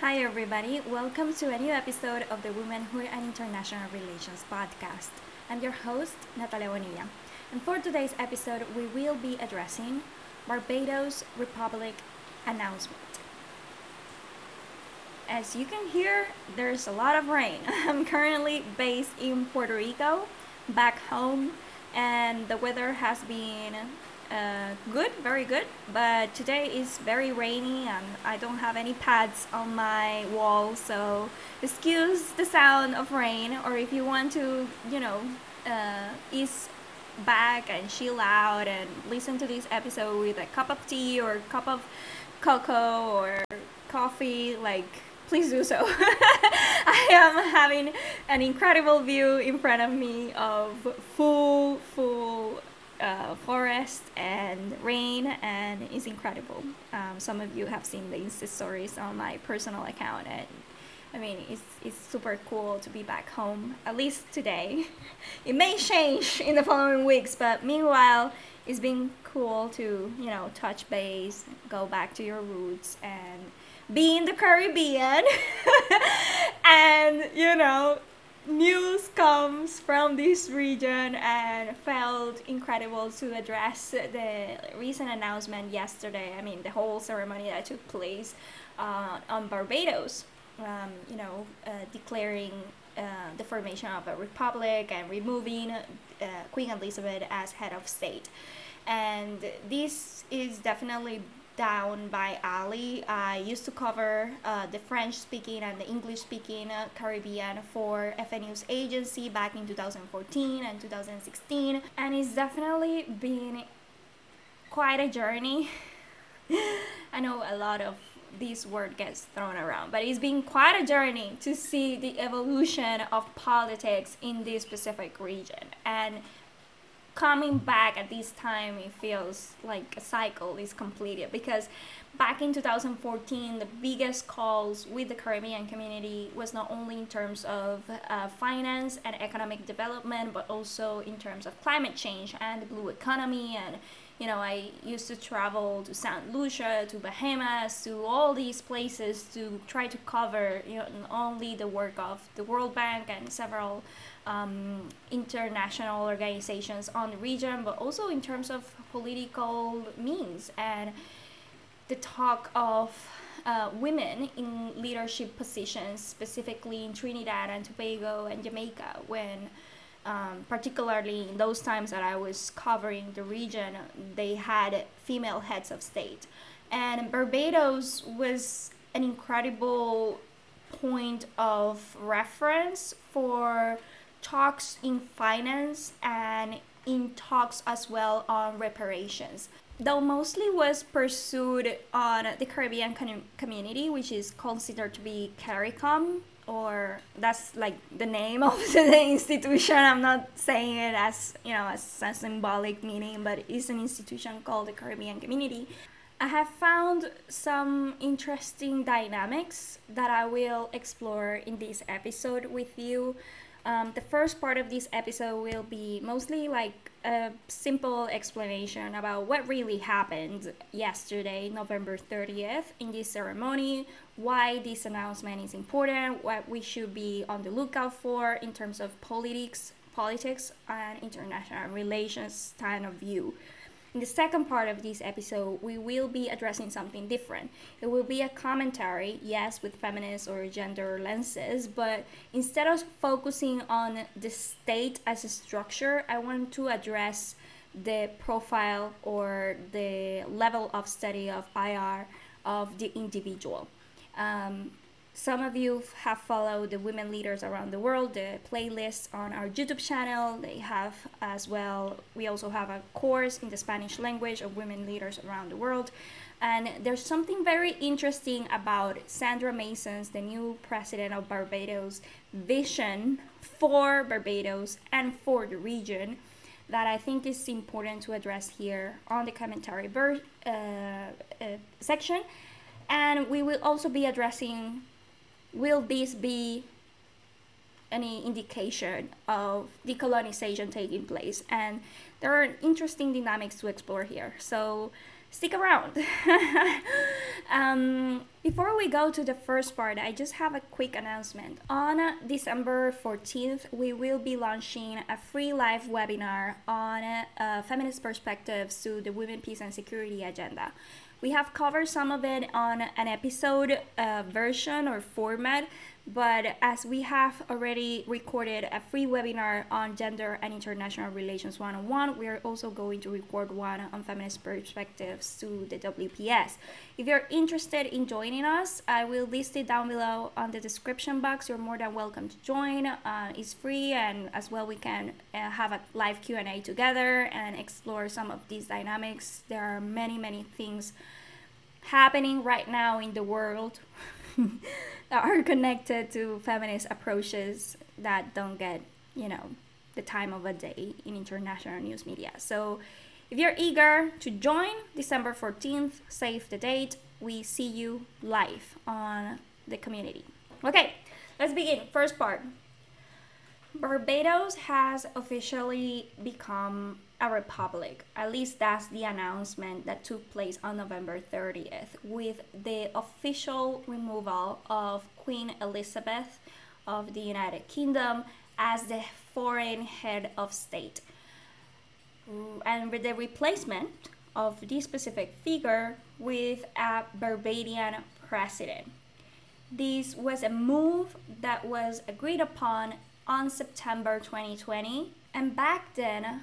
Hi, everybody. Welcome to a new episode of the Womanhood and International Relations podcast. I'm your host, Natalia Bonilla. And for today's episode, we will be addressing Barbados Republic announcement. As you can hear, there's a lot of rain. I'm currently based in Puerto Rico, back home, and the weather has been uh, good, very good. But today is very rainy and I don't have any pads on my wall, so excuse the sound of rain. Or if you want to, you know, uh, ease back and chill out and listen to this episode with a cup of tea or cup of cocoa or coffee, like please do so. I am having an incredible view in front of me of full, full uh, forest and rain, and it's incredible. Um, some of you have seen the Insta stories on my personal account, and I mean, it's, it's super cool to be back home, at least today. It may change in the following weeks, but meanwhile, it's been cool to, you know, touch base, go back to your roots, and be in the Caribbean. and, you know, news comes from this region and felt incredible to address the recent announcement yesterday. I mean, the whole ceremony that took place uh, on Barbados, um, you know, uh, declaring uh, the formation of a republic and removing uh, Queen Elizabeth as head of state. And this is definitely down by Ali. I used to cover uh, the French speaking and the English speaking uh, Caribbean for EFE News Agency back in 2014 and 2016, and it's definitely been quite a journey. I know a lot of this word gets thrown around, but it's been quite a journey to see the evolution of politics in this specific region. And coming back at this time it feels like a cycle is completed because back in 2014 the biggest calls with the caribbean community was not only in terms of uh, finance and economic development but also in terms of climate change and the blue economy and you know i used to travel to st lucia to bahamas to all these places to try to cover you know only the work of the world bank and several um, international organizations on the region, but also in terms of political means and the talk of uh, women in leadership positions, specifically in Trinidad and Tobago and Jamaica, when um, particularly in those times that I was covering the region, they had female heads of state. And Barbados was an incredible point of reference for talks in finance and in talks as well on reparations. Though mostly was pursued on the Caribbean com- community, which is considered to be CARICOM, or that's like the name of the institution. I'm not saying it as you know as a symbolic meaning, but it's an institution called the Caribbean Community. I have found some interesting dynamics that I will explore in this episode with you. Um, the first part of this episode will be mostly like a simple explanation about what really happened yesterday, November 30th, in this ceremony, why this announcement is important, what we should be on the lookout for in terms of politics, politics and international relations stand of view. In the second part of this episode, we will be addressing something different. It will be a commentary, yes, with feminist or gender lenses, but instead of focusing on the state as a structure, I want to address the profile or the level of study of IR of the individual. Um, some of you have followed the women leaders around the world, the playlist on our YouTube channel. They have as well, we also have a course in the Spanish language of women leaders around the world. And there's something very interesting about Sandra Mason's, the new president of Barbados, vision for Barbados and for the region that I think is important to address here on the commentary ver- uh, uh, section. And we will also be addressing will this be any indication of decolonization taking place? And there are interesting dynamics to explore here. So stick around. um, before we go to the first part, I just have a quick announcement. On December 14th, we will be launching a free live webinar on uh, feminist perspectives to the women, peace, and security agenda. We have covered some of it on an episode uh, version or format, but as we have already recorded a free webinar on gender and international relations 101, we are also going to record one on feminist perspectives to the WPS. If you're interested in joining us, I will list it down below on the description box. You're more than welcome to join. Uh, it's free, and as well, we can uh, have a live Q&A together and explore some of these dynamics. There are many, many things happening right now in the world that are connected to feminist approaches that don't get, you know, the time of a day in international news media. So if you're eager to join December 14th, save the date. We see you live on the community. Okay, let's begin. First part. Barbados has officially become a republic. At least that's the announcement that took place on November 30th, with the official removal of Queen Elizabeth of the United Kingdom as the foreign head of state. Mm, and with the replacement of this specific figure with a Barbadian president. This was a move that was agreed upon on September 2020, and back then,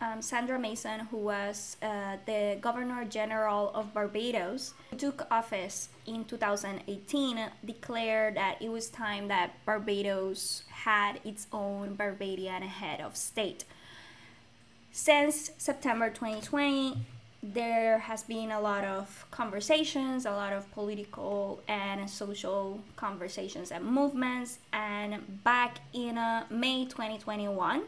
um, Sandra Mason, who was uh, the Governor General of Barbados, took office in 2018, declared that it was time that Barbados had its own Barbadian head of state. Since September 2020, there has been a lot of conversations, a lot of political and social conversations and movements. And back in uh, May 2021,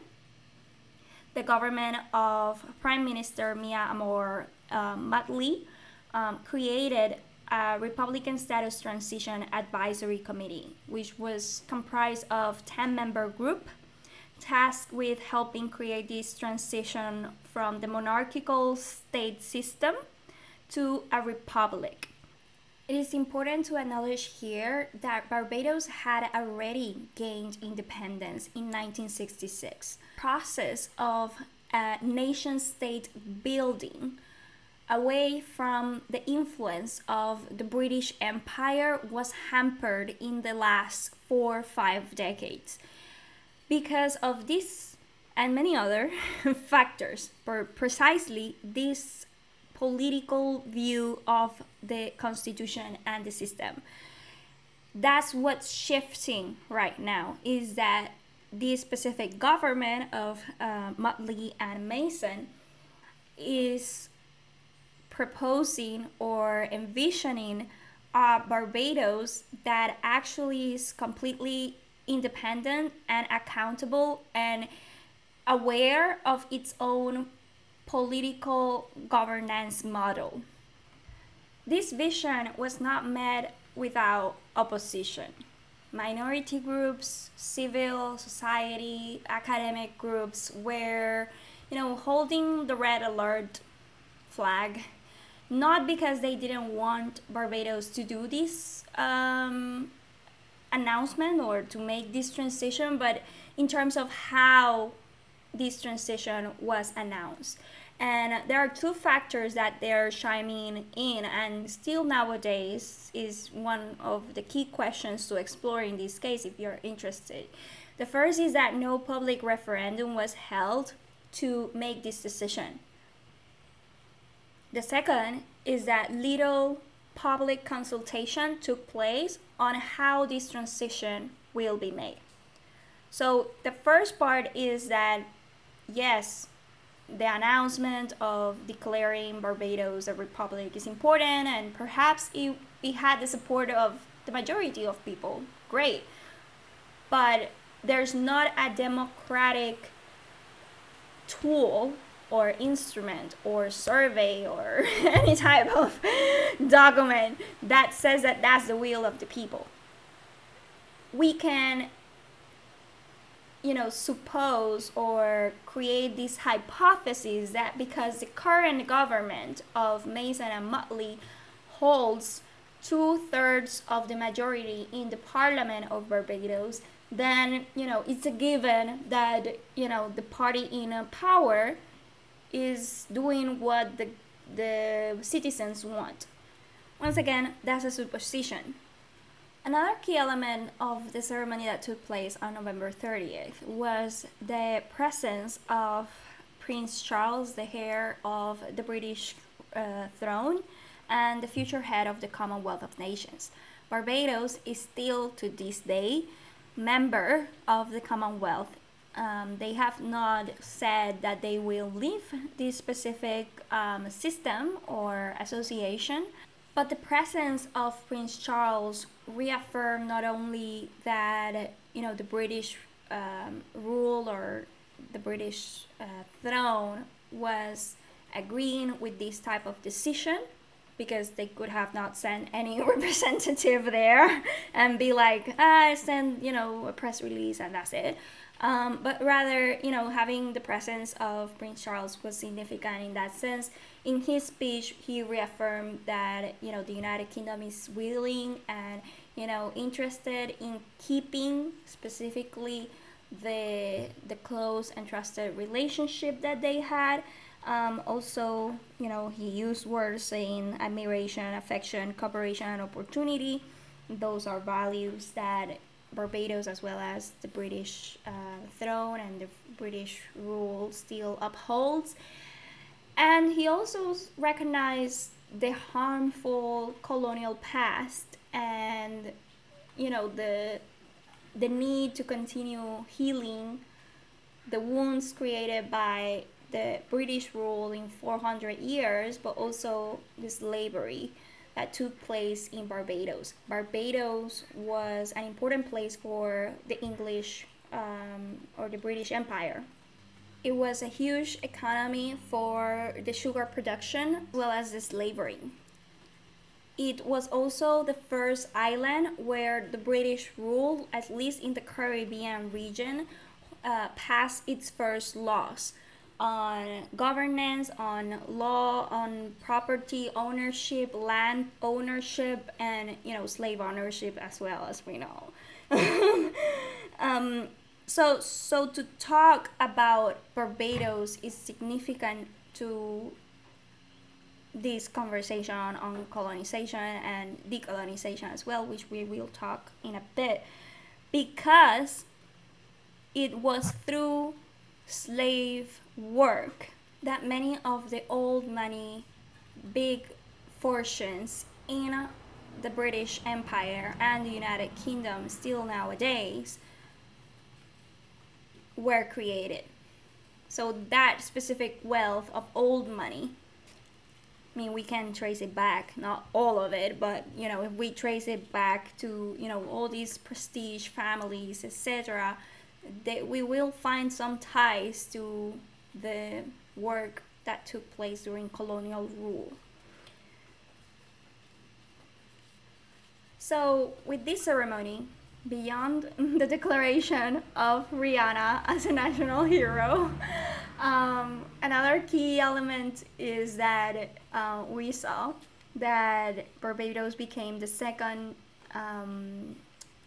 the government of Prime Minister Mia Amor uh, Mottley um, created a Republican Status Transition Advisory Committee, which was comprised of 10 member group tasked with helping create this transition from the monarchical state system to a republic. It is important to acknowledge here that Barbados had already gained independence in 1966. Process of uh, a nation state building away from the influence of the British Empire was hampered in the last 4 5 decades. Because of this and many other factors, But precisely this political view of the constitution and the system. That's what's shifting right now is that this specific government of uh, and Mason is proposing or envisioning a Barbados that actually is completely independent and accountable and aware of its own political governance model. This vision was not met without opposition. Minority groups, civil society, academic groups were, you know, holding the red alert flag, not because they didn't want Barbados to do this um, announcement or to make this transition, but in terms of how this transition was announced. And there are two factors that they're chiming in, and still nowadays is one of the key questions to explore in this case if you're interested. The first is that no public referendum was held to make this decision. The second is that little public consultation took place on how this transition will be made. So, the first part is that yes, the announcement of declaring Barbados a republic is important, and perhaps it, it had the support of the majority of people. Great. But there's not a democratic tool or instrument or survey or any type of document that says that that's the will of the people. We can you know, suppose or create this hypothesis that because the current government of Mason and Mottley holds two thirds of the majority in the Parliament of Barbados, then you know it's a given that you know the party in power is doing what the the citizens want. Once again, that's a supposition. Another key element of the ceremony that took place on November 30th was the presence of Prince Charles, the heir of the British uh, throne and the future head of the Commonwealth of Nations. Barbados is still to this day member of the Commonwealth. Um, they have not said that they will leave this specific um, system or association, but the presence of Prince Charles reaffirmed not only that you know the British um, rule or the British uh, throne was agreeing with this type of decision, because they could have not sent any representative there and be like, ah, I send, you know, a press release and that's it. Um, but rather, you know, having the presence of Prince Charles was significant in that sense. In his speech, he reaffirmed that, you know, the United Kingdom is willing and, you know, interested in keeping specifically the the close and trusted relationship that they had um, also, you know, he used words saying admiration, affection, cooperation, and opportunity. Those are values that Barbados, as well as the British uh, throne and the British rule, still upholds. And he also recognized the harmful colonial past and, you know, the the need to continue healing the wounds created by the British rule in 400 years, but also the slavery that took place in Barbados. Barbados was an important place for the English um, or the British Empire. It was a huge economy for the sugar production as well as the slavery. It was also the first island where the British rule, at least in the Caribbean region, uh, passed its first laws on governance, on law, on property ownership, land ownership, and you know slave ownership as well as we know. um, so so to talk about Barbados is significant to this conversation on colonization and decolonization as well, which we will talk in a bit, because it was through slave work that many of the old money big fortunes in the British Empire and the United Kingdom still nowadays were created. So that specific wealth of old money I mean, we can trace it back, not all of it, but you know, if we trace it back to you know all these prestige families, etc., that we will find some ties to the work that took place during colonial rule. So, with this ceremony, beyond the declaration of Rihanna as a national hero, um, another key element is that uh, we saw that Barbados became the second um,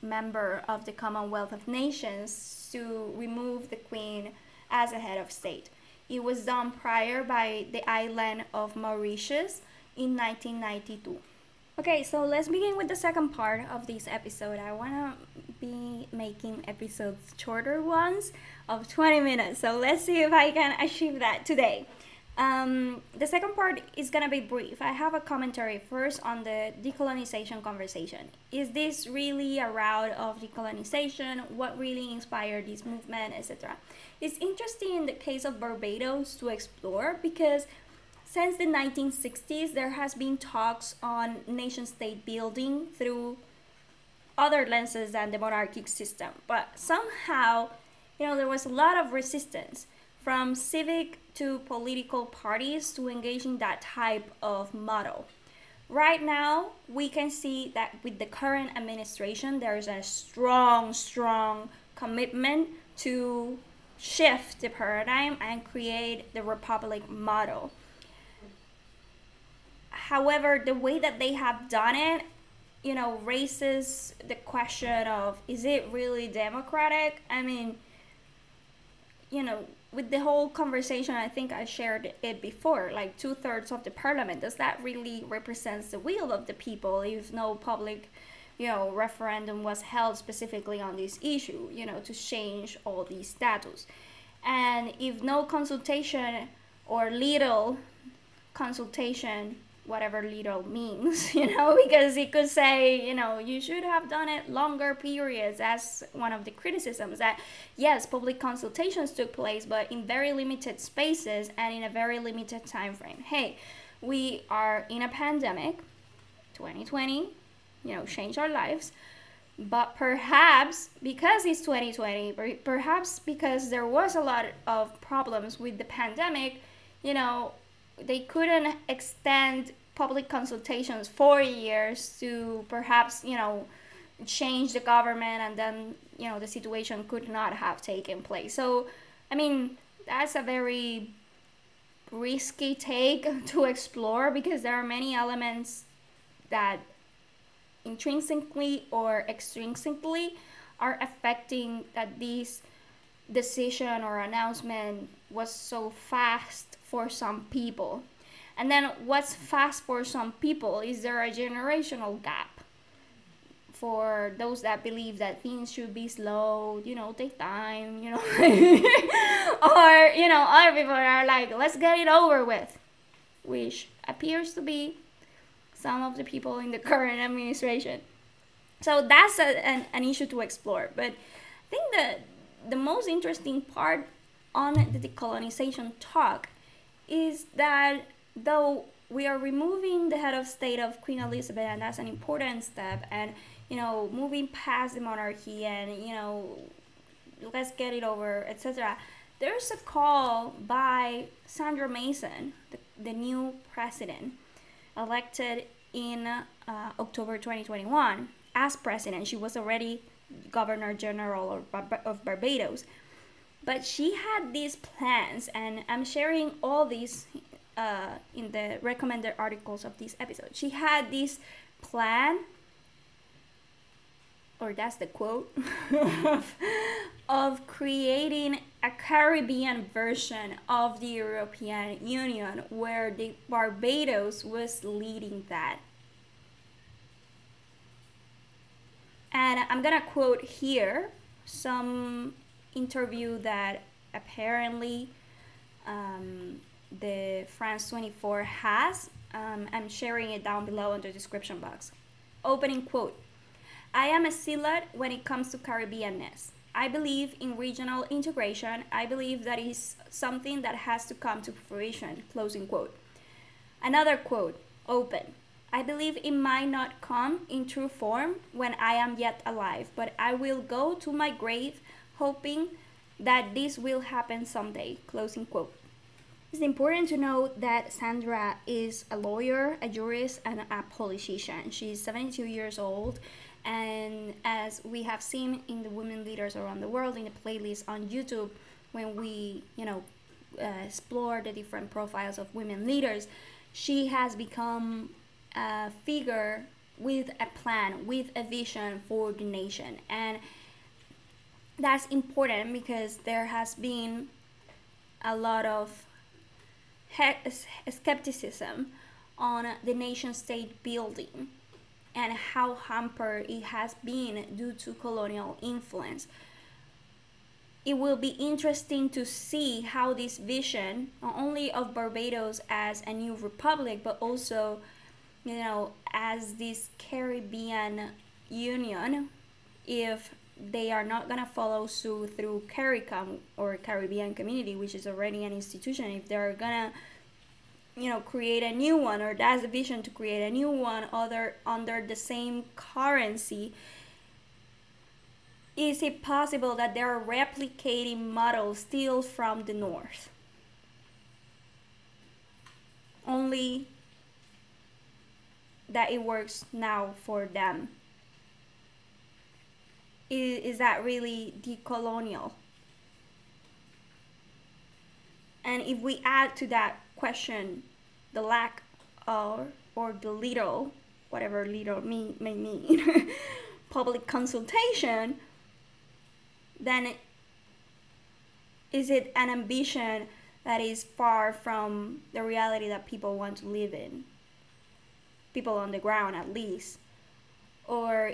member of the Commonwealth of Nations to remove the Queen as a head of state. It was done prior by the island of Mauritius in 1992. Okay, so let's begin with the second part of this episode. I want to be making episodes shorter ones of 20 minutes. So let's see if I can achieve that today. Um, the second part is gonna be brief. I have a commentary first on the decolonization conversation. Is this really a route of decolonization? What really inspired this movement, etc.? It's interesting in the case of Barbados to explore because since the 1960s, there has been talks on nation state building through other lenses than the monarchic system. But somehow, you know, there was a lot of resistance from civic to political parties to engage in that type of model. Right now, we can see that with the current administration, there is a strong, strong commitment to shift the paradigm and create the republic model. However, the way that they have done it, you know, raises the question of is it really democratic? I mean, you know, with the whole conversation, I think I shared it before. Like two thirds of the parliament, does that really represents the will of the people if no public, you know, referendum was held specifically on this issue, you know, to change all these status, and if no consultation or little consultation whatever little means, you know, because he could say, you know, you should have done it longer periods as one of the criticisms that yes, public consultations took place, but in very limited spaces and in a very limited time frame. Hey, we are in a pandemic, 2020, you know, change our lives. But perhaps because it's 2020, perhaps because there was a lot of problems with the pandemic, you know, they couldn't extend public consultations for years to perhaps you know change the government and then you know the situation could not have taken place. So i mean that's a very risky take to explore because there are many elements that intrinsically or extrinsically are affecting that this decision or announcement was so fast for some people. And then what's fast for some people is there a generational gap for those that believe that things should be slow, you know, take time, you know. or, you know, other people are like, let's get it over with, which appears to be some of the people in the current administration. So that's a, an, an issue to explore. But I think that the most interesting part on the decolonization talk is that though we are removing the head of state of Queen Elizabeth, and that's an important step, and you know, moving past the monarchy, and you know, let's get it over, etc. There's a call by Sandra Mason, the, the new president, elected in uh, October 2021 as president. She was already governor general of, of Barbados but she had these plans and i'm sharing all these uh, in the recommended articles of this episode. She had this plan or that's the quote of, of creating a caribbean version of the european union where the barbados was leading that. And i'm gonna quote here some interview that apparently um, the France 24 has. Um, I'm sharing it down below in the description box. Opening quote I am a zealot when it comes to Caribbeanness. I believe in regional integration. I believe that is something that has to come to fruition. Closing quote. Another quote, open. I believe it might not come in true form when I am yet alive, but I will go to my grave hoping that this will happen someday. Closing quote. It's important to note that Sandra is a lawyer, a jurist, and a politician. She's 72 years old, and as we have seen in the women leaders around the world in the playlist on YouTube, when we, you know, uh, explore the different profiles of women leaders, she has become a figure with a plan, with a vision for the nation. And that's important because there has been a lot of skepticism on the nation state building and how hampered it has been due to colonial influence. It will be interesting to see how this vision, not only of Barbados as a new republic, but also, you know, as this Caribbean union, if they are not gonna follow suit through CARICOM or Caribbean Community, which is already an institution. If they're gonna, you know, create a new one, or that's the vision to create a new one other under the same currency, is it possible that they are replicating models still from the north? Only that it works now for them is, is that really decolonial And if we add to that question the lack of or the little, whatever little mean, may mean, public consultation, then is it an ambition that is far from the reality that people want to live in? People on the ground, at least. Or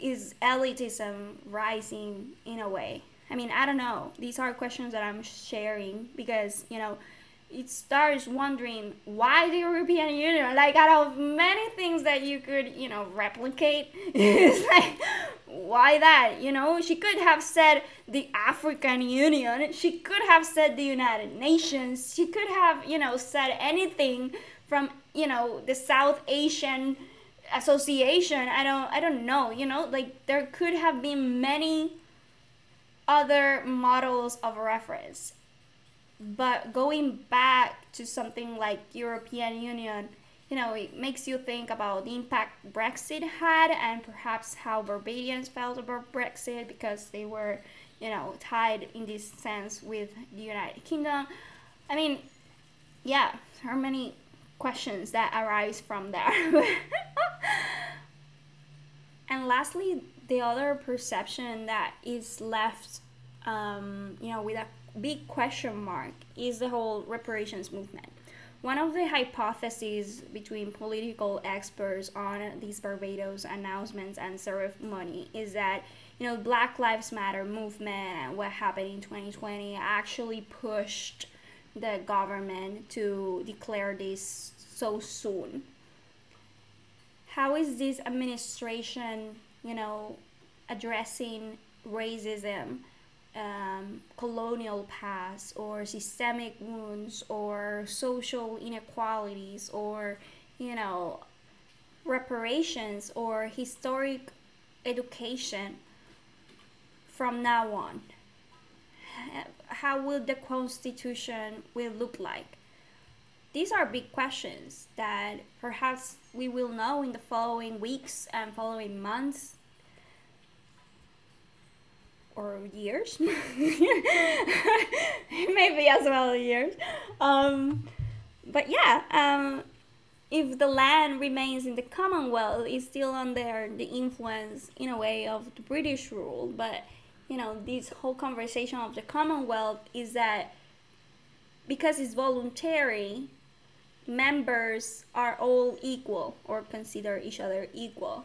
is elitism rising in a way? I mean, I don't know. These are questions that I'm sharing because, you know, it starts wondering why the European Union, like out of many things that you could, you know, replicate, it's like why that? You know, she could have said the African Union, she could have said the United Nations, she could have, you know, said anything from, you know, the South Asian Association. I don't I don't know, you know, like there could have been many other models of reference but going back to something like European Union, you know, it makes you think about the impact Brexit had and perhaps how Barbadians felt about Brexit because they were, you know, tied in this sense with the United Kingdom. I mean, yeah, there are many questions that arise from there. and lastly, the other perception that is left, um, you know, with a big question mark is the whole reparations movement. One of the hypotheses between political experts on these Barbados announcements and ceremony is that you know Black Lives Matter movement and what happened in 2020 actually pushed the government to declare this so soon. How is this administration, you know, addressing racism um, colonial past or systemic wounds or social inequalities or you know reparations or historic education from now on? How will the constitution will look like? These are big questions that perhaps we will know in the following weeks and following months or years, maybe as well years. Um, but yeah, um, if the land remains in the Commonwealth, it's still under the influence, in a way, of the British rule. But you know, this whole conversation of the Commonwealth is that because it's voluntary, members are all equal or consider each other equal.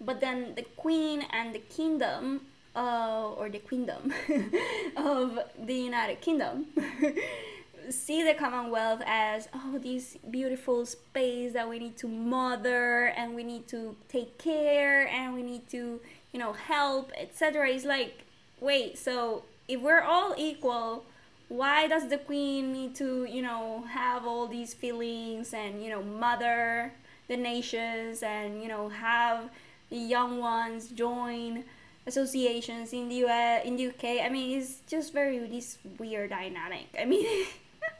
But then the Queen and the kingdom uh, or the kingdom of the United Kingdom see the Commonwealth as oh this beautiful space that we need to mother and we need to take care and we need to you know help etc. It's like wait so if we're all equal why does the queen need to you know have all these feelings and you know mother the nations and you know have the young ones join associations in the US, in the UK. I mean, it's just very this weird dynamic. I mean,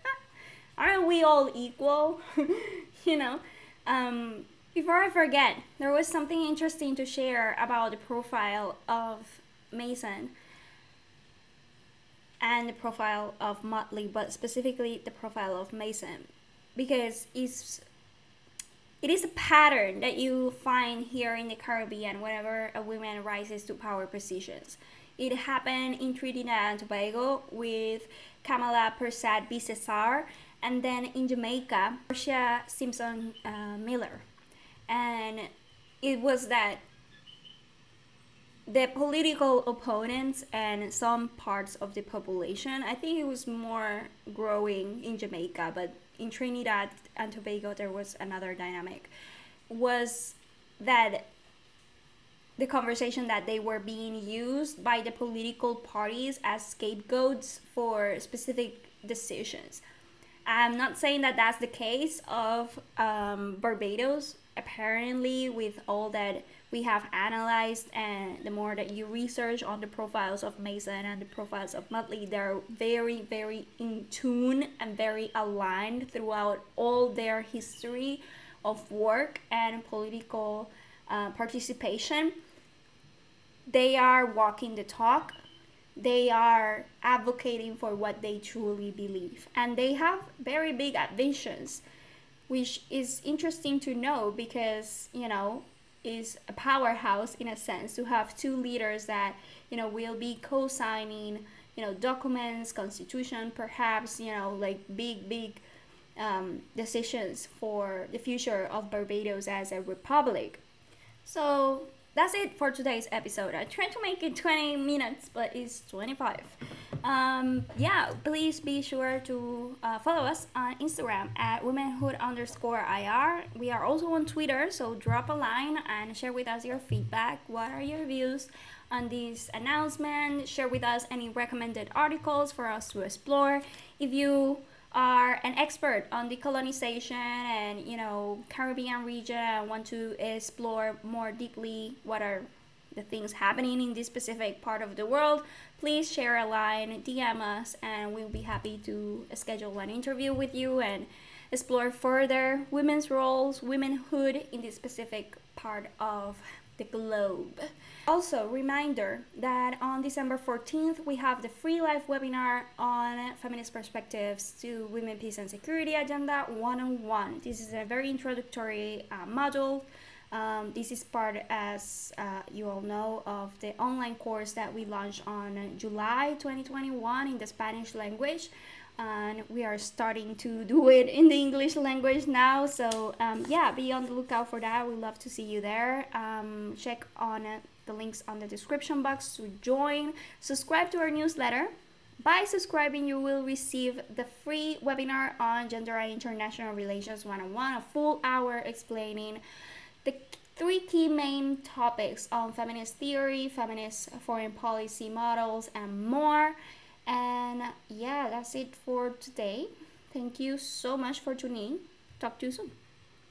aren't we all equal? you know. Um, before I forget, there was something interesting to share about the profile of Mason and the profile of Mottley, but specifically the profile of Mason, because it's it is a pattern that you find here in the Caribbean whenever a woman rises to power positions. It happened in Trinidad and Tobago with Kamala Persad Bissessar, and then in Jamaica, Portia Simpson uh, Miller. And it was that the political opponents and some parts of the population, I think it was more growing in Jamaica, but in Trinidad and Tobago there was another dynamic was that the conversation that they were being used by the political parties as scapegoats for specific decisions. I'm not saying that that's the case of um, Barbados. Apparently, with all that we have analyzed and the more that you research on the profiles of Mason and the profiles of Mottley, they're very, very in tune and very aligned throughout all their history of work and political uh, participation. They are walking the talk. they are advocating for what they truly believe and they have very big ambitions, which is interesting to know because you know is a powerhouse in a sense to have two leaders that you know will be co-signing you know documents constitution perhaps you know like big big um, decisions for the future of barbados as a republic so that's it for today's episode. I tried to make it 20 minutes, but it's 25. Um, yeah, please be sure to uh, follow us on Instagram at womanhood underscore IR. We are also on Twitter, so drop a line and share with us your feedback. What are your views on this announcement? Share with us any recommended articles for us to explore. If you are an expert on decolonization and you know Caribbean region and want to explore more deeply what are the things happening in this specific part of the world, please share a line, DM us, and we'll be happy to schedule an interview with you and explore further women's roles, womanhood in this specific part of the globe. Also, reminder that on December 14th, we have the free live webinar on feminist perspectives to women, peace, and security agenda one on one. This is a very introductory uh, module. Um, this is part, as uh, you all know, of the online course that we launched on July 2021 in the Spanish language and we are starting to do it in the English language now. So um, yeah, be on the lookout for that. We'd love to see you there. Um, check on uh, the links on the description box to join. Subscribe to our newsletter. By subscribing, you will receive the free webinar on Gender and International Relations 101, a full hour explaining three key main topics on feminist theory, feminist foreign policy models, and more. And yeah, that's it for today. Thank you so much for tuning in. Talk to you soon.